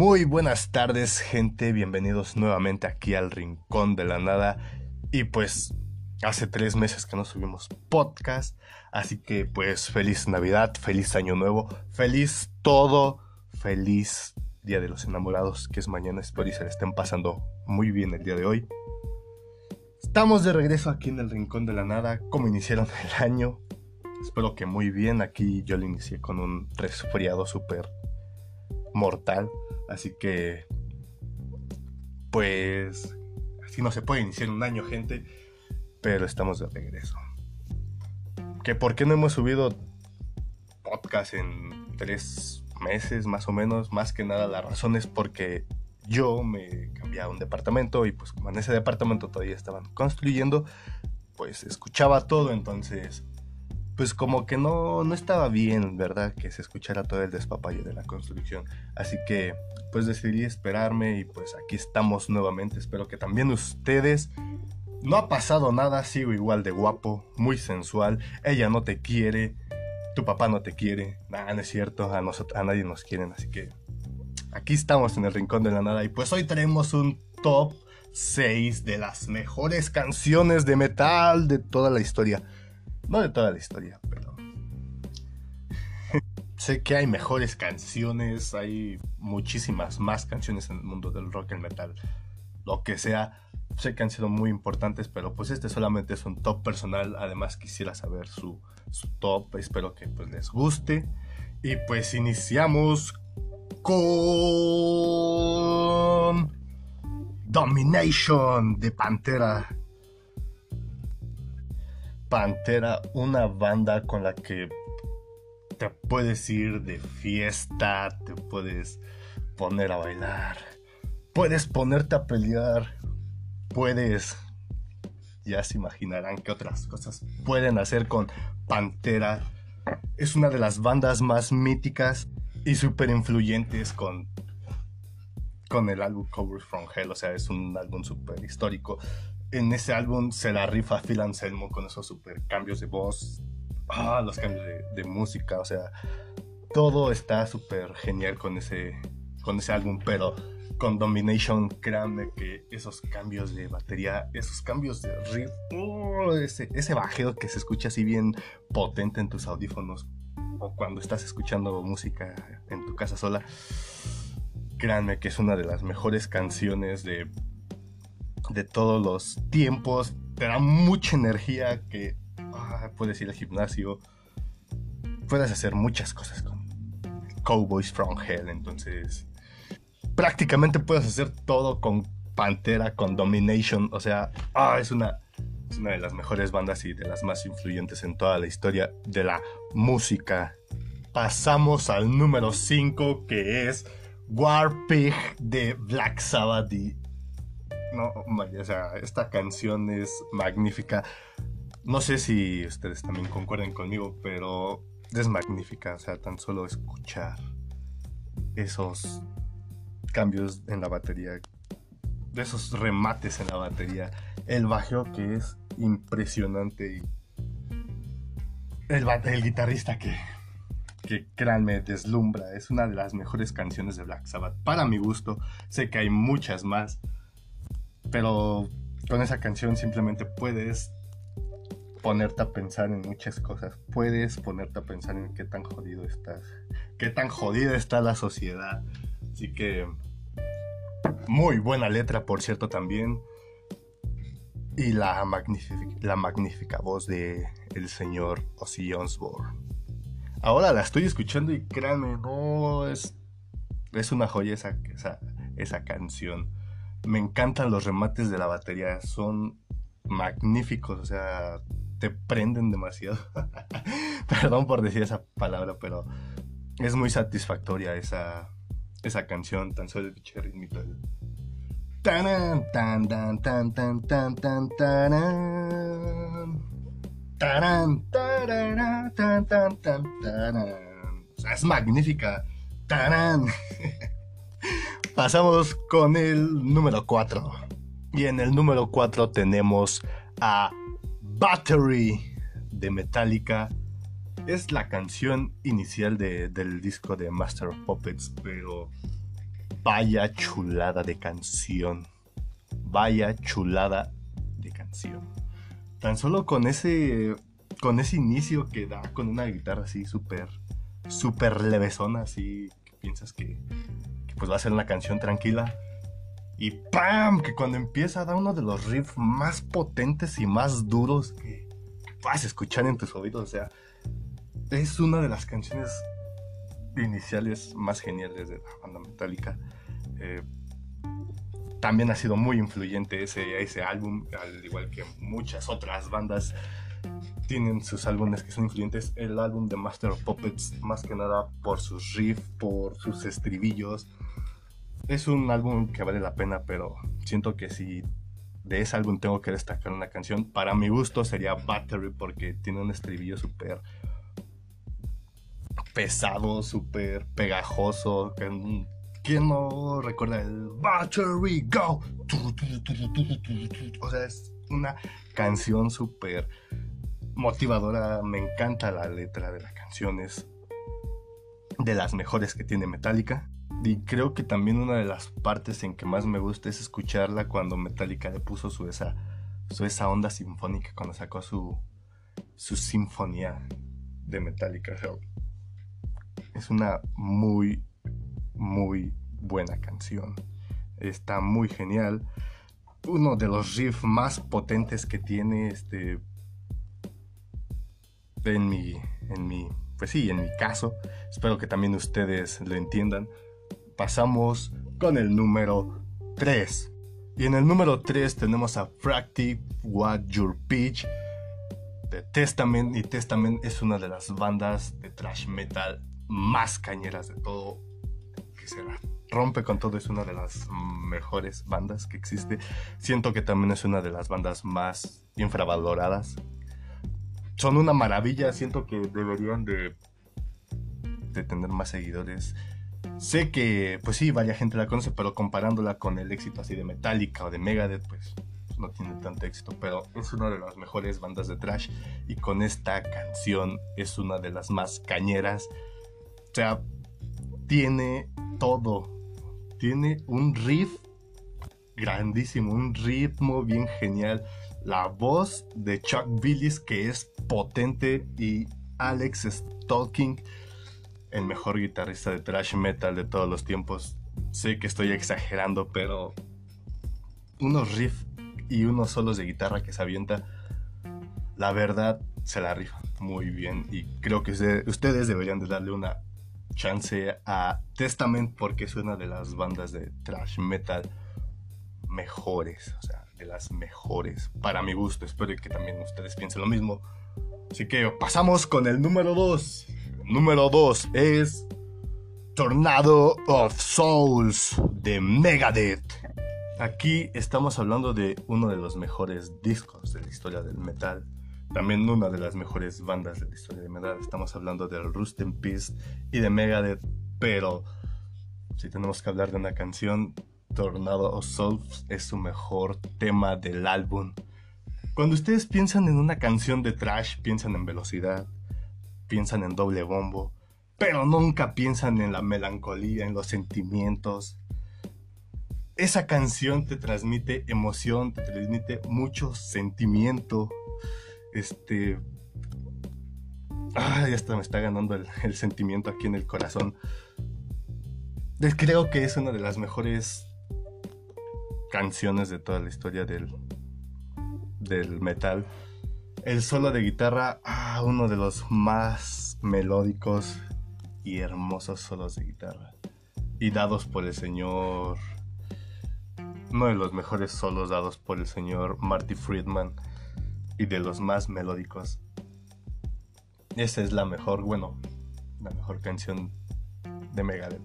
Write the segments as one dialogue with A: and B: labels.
A: Muy buenas tardes, gente. Bienvenidos nuevamente aquí al Rincón de la Nada. Y pues hace tres meses que no subimos podcast. Así que pues feliz Navidad, feliz Año Nuevo, feliz todo, feliz Día de los Enamorados, que es mañana. Espero y se le estén pasando muy bien el día de hoy. Estamos de regreso aquí en el Rincón de la Nada. ¿Cómo iniciaron el año? Espero que muy bien. Aquí yo lo inicié con un resfriado súper mortal. Así que, pues, así no se puede iniciar un año, gente. Pero estamos de regreso. Que por qué no hemos subido podcast en tres meses más o menos. Más que nada la razón es porque yo me cambié a un departamento y pues como en ese departamento todavía estaban construyendo, pues escuchaba todo, entonces pues como que no, no estaba bien, ¿verdad? Que se escuchara todo el despapalle de la construcción. Así que pues decidí esperarme y pues aquí estamos nuevamente. Espero que también ustedes... No ha pasado nada, sigo igual de guapo, muy sensual. Ella no te quiere, tu papá no te quiere. Nada, no es cierto, a, a nadie nos quieren. Así que aquí estamos en el Rincón de la Nada y pues hoy tenemos un top 6 de las mejores canciones de metal de toda la historia. No de toda la historia, pero sé que hay mejores canciones, hay muchísimas más canciones en el mundo del rock y metal, lo que sea. Sé que han sido muy importantes, pero pues este solamente es un top personal. Además quisiera saber su, su top, espero que pues les guste. Y pues iniciamos con Domination de Pantera. Pantera, una banda con la que te puedes ir de fiesta, te puedes poner a bailar, puedes ponerte a pelear, puedes... Ya se imaginarán qué otras cosas pueden hacer con Pantera. Es una de las bandas más míticas y súper influyentes con, con el álbum Covers from Hell. O sea, es un álbum súper histórico en ese álbum se la rifa Phil Anselmo con esos super cambios de voz, ah, los cambios de, música, o sea, todo está súper genial con ese, con ese álbum, pero con Domination, créanme que esos cambios de batería, esos cambios de riff, oh, ese, ese bajeo que se escucha así bien potente en tus audífonos o cuando estás escuchando música en tu casa sola, créanme que es una de las mejores canciones de de todos los tiempos, te da mucha energía que ah, puedes ir al gimnasio, puedes hacer muchas cosas con Cowboys from Hell, entonces prácticamente puedes hacer todo con Pantera, con Domination, o sea, ah, es una es una de las mejores bandas y de las más influyentes en toda la historia de la música. Pasamos al número 5 que es Warpig de Black Sabbath no, o sea, esta canción es magnífica. No sé si ustedes también concuerden conmigo, pero es magnífica. O sea, tan solo escuchar esos cambios en la batería, esos remates en la batería, el bajeo que es impresionante y el, el guitarrista que, que créanme, deslumbra. Es una de las mejores canciones de Black Sabbath. Para mi gusto, sé que hay muchas más pero con esa canción simplemente puedes ponerte a pensar en muchas cosas. Puedes ponerte a pensar en qué tan jodido estás. Qué tan jodida está la sociedad. Así que muy buena letra, por cierto, también. Y la magnífica, la magnífica voz de el señor Ozzy Osbourne. Ahora la estoy escuchando y créanme, no es, es una joya esa, esa, esa canción me encantan los remates de la batería, son magníficos, o sea, te prenden demasiado. Perdón por decir esa palabra, pero es muy satisfactoria esa, esa canción, tan solo el pinche ritmito. Tan tan tan tan tan tan tan tan tan tan tan tan o sea, es magnífica. Taran. Pasamos con el número 4. Y en el número 4 tenemos a Battery de Metallica. Es la canción inicial del disco de Master of Puppets, pero vaya chulada de canción. Vaya chulada de canción. Tan solo con ese con ese inicio que da con una guitarra así súper súper levesona, así que piensas que, pues va a ser una canción tranquila. Y ¡pam! Que cuando empieza da uno de los riffs más potentes y más duros que vas a escuchar en tus oídos. O sea, es una de las canciones iniciales más geniales de la banda metálica. Eh, también ha sido muy influyente ese, ese álbum, al igual que muchas otras bandas tienen sus álbumes que son influyentes. El álbum de Master of Puppets, más que nada por sus riffs, por sus estribillos. Es un álbum que vale la pena, pero siento que si de ese álbum tengo que destacar una canción, para mi gusto sería Battery, porque tiene un estribillo súper pesado, súper pegajoso. ¿Quién no recuerda el Battery Go? O sea, es una canción súper motivadora. Me encanta la letra de la canción. Es de las mejores que tiene Metallica. Y creo que también una de las partes en que más me gusta es escucharla cuando Metallica le puso su esa, su esa onda sinfónica, cuando sacó su, su sinfonía de Metallica. Es una muy, muy buena canción. Está muy genial. Uno de los riffs más potentes que tiene este. En mi. En mi. Pues sí, en mi caso. Espero que también ustedes lo entiendan. Pasamos con el número 3. Y en el número 3 tenemos a Fractive What Your Pitch de Testament. Y Testament es una de las bandas de thrash metal más cañeras de todo, que se rompe con todo, es una de las mejores bandas que existe. Siento que también es una de las bandas más infravaloradas. Son una maravilla, siento que deberían de, de tener más seguidores. Sé que, pues sí, varias gente la conoce, pero comparándola con el éxito así de Metallica o de Megadeth, pues no tiene tanto éxito, pero es una de las mejores bandas de trash y con esta canción es una de las más cañeras o sea, tiene todo. Tiene un riff grandísimo, un ritmo bien genial. La voz de Chuck Billis que es potente y Alex Stalking, el mejor guitarrista de thrash metal de todos los tiempos. Sé que estoy exagerando, pero unos riffs y unos solos de guitarra que se avienta, la verdad se la rifa muy bien y creo que ustedes deberían de darle una chance a Testament porque es una de las bandas de thrash metal mejores, o sea, de las mejores para mi gusto. Espero que también ustedes piensen lo mismo. Así que pasamos con el número 2. Número 2 es Tornado of Souls de Megadeth. Aquí estamos hablando de uno de los mejores discos de la historia del metal también una de las mejores bandas de la historia de metal. Estamos hablando de Rust in Peace y de Megadeth, pero si tenemos que hablar de una canción, Tornado of Souls es su mejor tema del álbum. Cuando ustedes piensan en una canción de trash, piensan en velocidad, piensan en doble bombo, pero nunca piensan en la melancolía, en los sentimientos. Esa canción te transmite emoción, te transmite mucho sentimiento, este. Ya está, me está ganando el, sentimiento aquí en el corazón. Creo que es una de las mejores canciones de toda la historia del, del metal. El solo de guitarra, ah, uno de los más melódicos y hermosos solos de guitarra. Y dados por el señor... Uno de los mejores solos dados por el señor Marty Friedman y de los más melódicos. Esa es la mejor, bueno, la mejor canción de Megadeth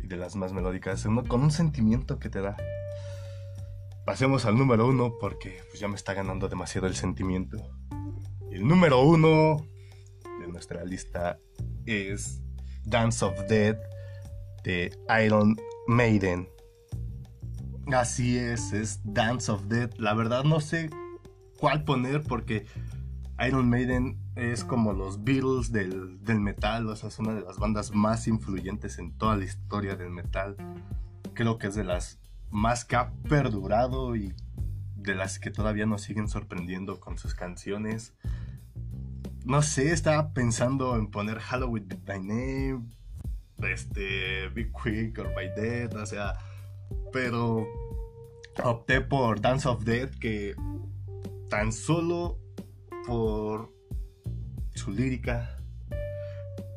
A: y de las más melódicas, con un sentimiento que te da. Pasemos al número uno porque pues, ya me está ganando demasiado el sentimiento. El número uno de nuestra lista es Dance of Death de Iron Maiden. Así es, es Dance of Death. La verdad no sé cuál poner porque Iron Maiden es como los Beatles del, metal, o sea, es una de las bandas más influyentes en toda la historia del metal. creo que es de las más que ha perdurado y de las que todavía nos siguen sorprendiendo con sus canciones. No sé, estaba pensando en poner Halloween by Name, este, Big Quick or By Dead, o sea, pero opté por Dance of Death que tan solo por su lírica,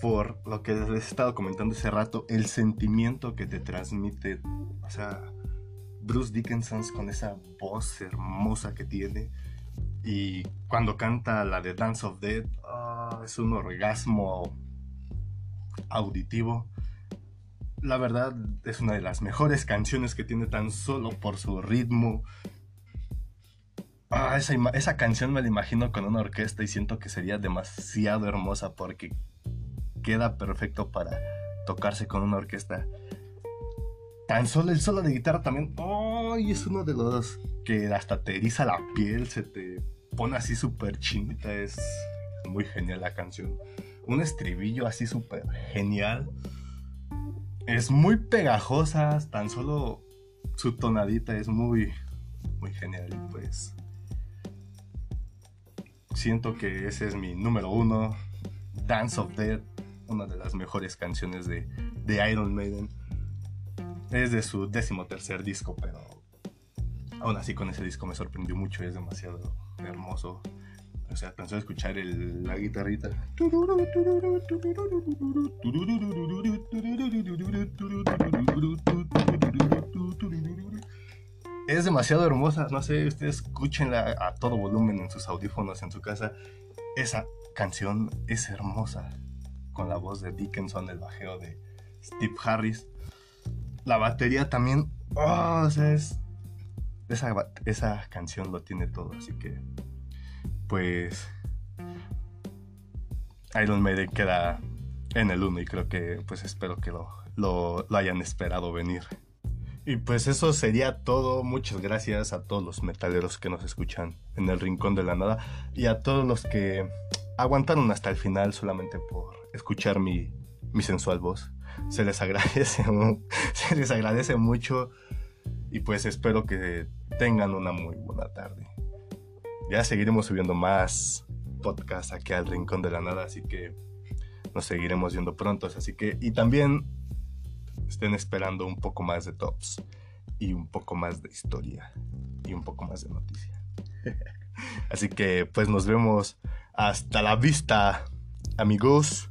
A: por lo que les he estado comentando hace rato, el sentimiento que te transmite, o sea, Bruce Dickinson con esa voz hermosa que tiene. Y cuando canta la de Dance of Death, ah, es un orgasmo auditivo. La verdad es una de las mejores canciones que tiene tan solo por su ritmo. Ah, esa, esa canción me la imagino con una orquesta y siento que sería demasiado hermosa porque queda perfecto para tocarse con una orquesta. Tan solo el solo de guitarra también. ¡Ay! es uno de los que hasta te eriza la piel, se te pone así súper chinita. Es muy genial la canción. Un estribillo así súper genial. Es muy pegajosa, tan solo su tonadita es muy, muy genial. Y pues siento que ese es mi número uno. Dance of Death, una de las mejores canciones de, de Iron Maiden. Es de su décimo tercer disco, pero aún así con ese disco me sorprendió mucho, es demasiado hermoso. O sea, tan solo escuchar la guitarrita. Es demasiado hermosa, no sé, ustedes escúchenla a todo volumen en sus audífonos en su casa. Esa canción es hermosa, con la voz de Dickinson, el bajeo de Steve Harris la batería también. Oh, o sea, es. Esa, esa canción lo tiene todo, así que. Pues. Iron Maiden queda en el 1 y creo que pues espero que lo, lo, lo, hayan esperado venir. Y pues eso sería todo. Muchas gracias a todos los metaleros que nos escuchan en el rincón de la nada y a todos los que aguantaron hasta el final solamente por escuchar mi, mi sensual voz se les agradece, se les agradece mucho y pues espero que tengan una muy buena tarde. Ya seguiremos subiendo más podcasts aquí al Rincón de la Nada, así que nos seguiremos viendo pronto, así que y también estén esperando un poco más de tops y un poco más de historia y un poco más de noticia. Así que pues nos vemos hasta la vista, amigos.